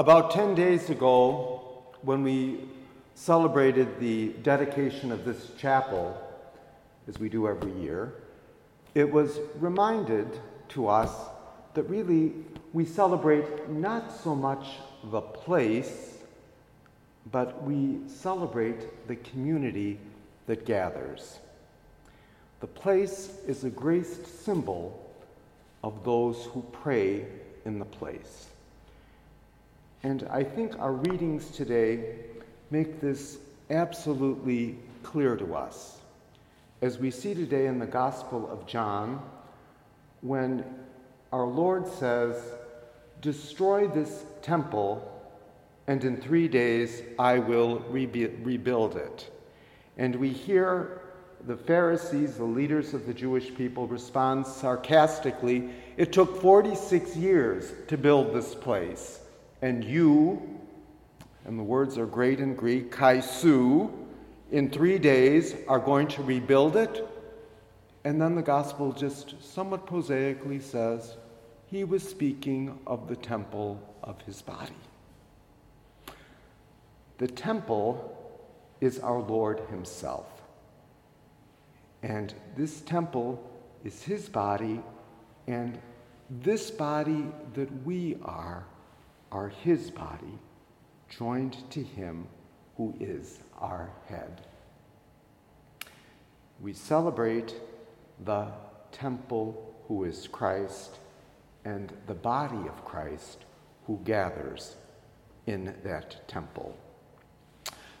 About 10 days ago, when we celebrated the dedication of this chapel, as we do every year, it was reminded to us that really we celebrate not so much the place, but we celebrate the community that gathers. The place is a graced symbol of those who pray in the place. And I think our readings today make this absolutely clear to us. As we see today in the Gospel of John, when our Lord says, Destroy this temple, and in three days I will rebuild it. And we hear the Pharisees, the leaders of the Jewish people, respond sarcastically It took 46 years to build this place and you, and the words are great in Greek, kaisu, in three days are going to rebuild it. And then the gospel just somewhat prosaically says, he was speaking of the temple of his body. The temple is our Lord Himself. And this temple is His body, and this body that we are are his body, joined to him who is our head. We celebrate the temple who is Christ and the body of Christ who gathers in that temple.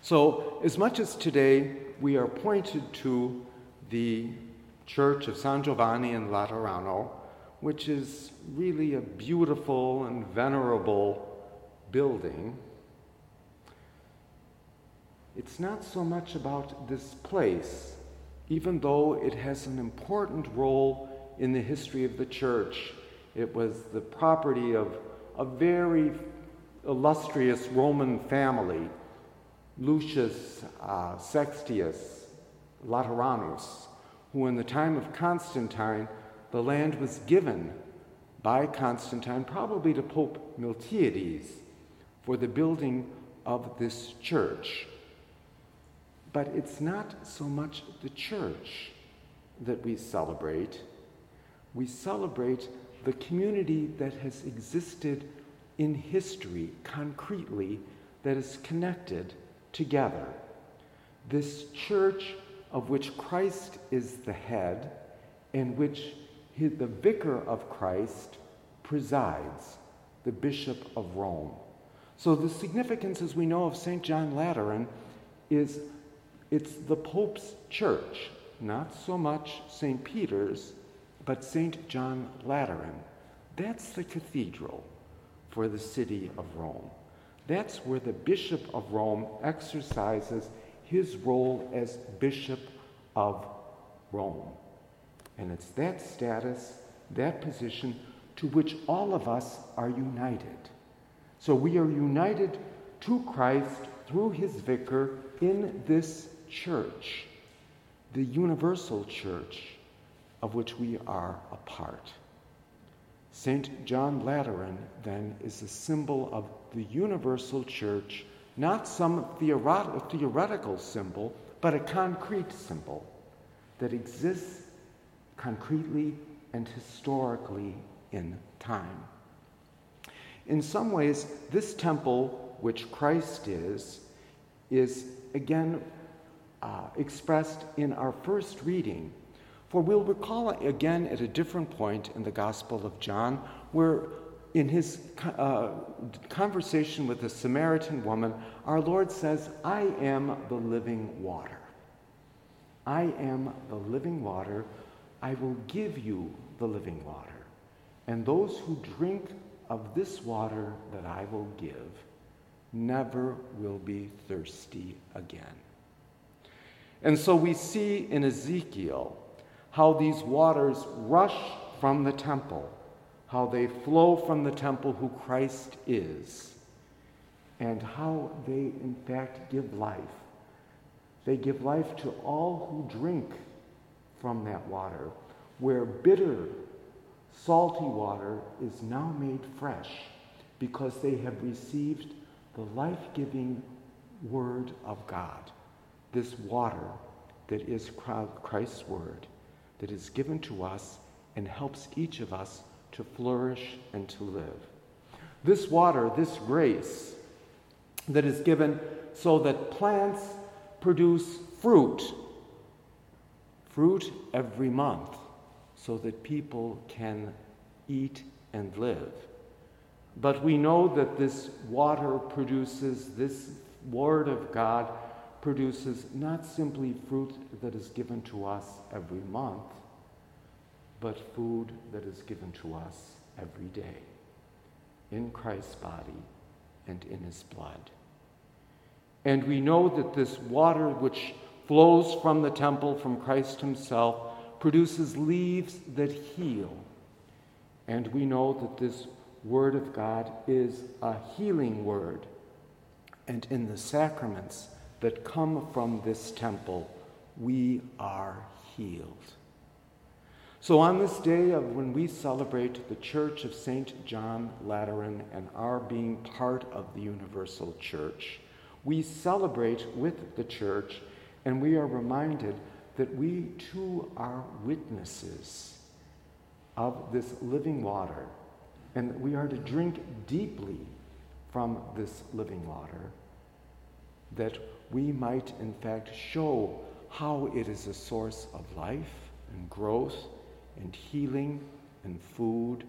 So, as much as today we are pointed to the Church of San Giovanni in Laterano, which is really a beautiful and venerable building, it's not so much about this place, even though it has an important role in the history of the church. It was the property of a very illustrious Roman family, Lucius uh, Sextius Lateranus, who in the time of Constantine the land was given by Constantine, probably to Pope Miltiades, for the building of this church. But it's not so much the church that we celebrate. We celebrate the community that has existed in history concretely, that is connected together. This church of which Christ is the head, in which the vicar of Christ presides, the Bishop of Rome. So the significance, as we know, of St. John Lateran is it's the Pope's church, not so much St. Peter's, but St. John Lateran. That's the cathedral for the city of Rome. That's where the Bishop of Rome exercises his role as Bishop of Rome. And it's that status, that position, to which all of us are united. So we are united to Christ through his vicar in this church, the universal church of which we are a part. St. John Lateran, then, is a symbol of the universal church, not some theoretical symbol, but a concrete symbol that exists concretely and historically in time. In some ways, this temple, which Christ is, is again uh, expressed in our first reading. For we'll recall again at a different point in the Gospel of John, where in his uh, conversation with the Samaritan woman, our Lord says, I am the living water. I am the living water I will give you the living water. And those who drink of this water that I will give never will be thirsty again. And so we see in Ezekiel how these waters rush from the temple, how they flow from the temple who Christ is, and how they in fact give life. They give life to all who drink from that water, where bitter, salty water is now made fresh because they have received the life giving Word of God, this water that is Christ's Word, that is given to us and helps each of us to flourish and to live. This water, this grace that is given so that plants produce fruit, fruit every month, so that people can eat and live. But we know that this water produces, this Word of God produces not simply fruit that is given to us every month, but food that is given to us every day in Christ's body and in his blood. And we know that this water which flows from the temple, from Christ himself, produces leaves that heal. And we know that this word of God is a healing word. And in the sacraments that come from this temple, we are healed. So, on this day of when we celebrate the Church of St. John Lateran and our being part of the Universal Church, we celebrate with the Church and we are reminded that we too are witnesses of this living water and that we are to drink deeply from this living water, that we might in fact show how it is a source of life and growth and healing and food,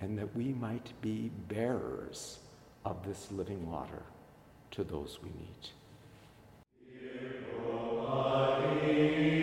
and that we might be bearers of this living water to those we meet. Amen.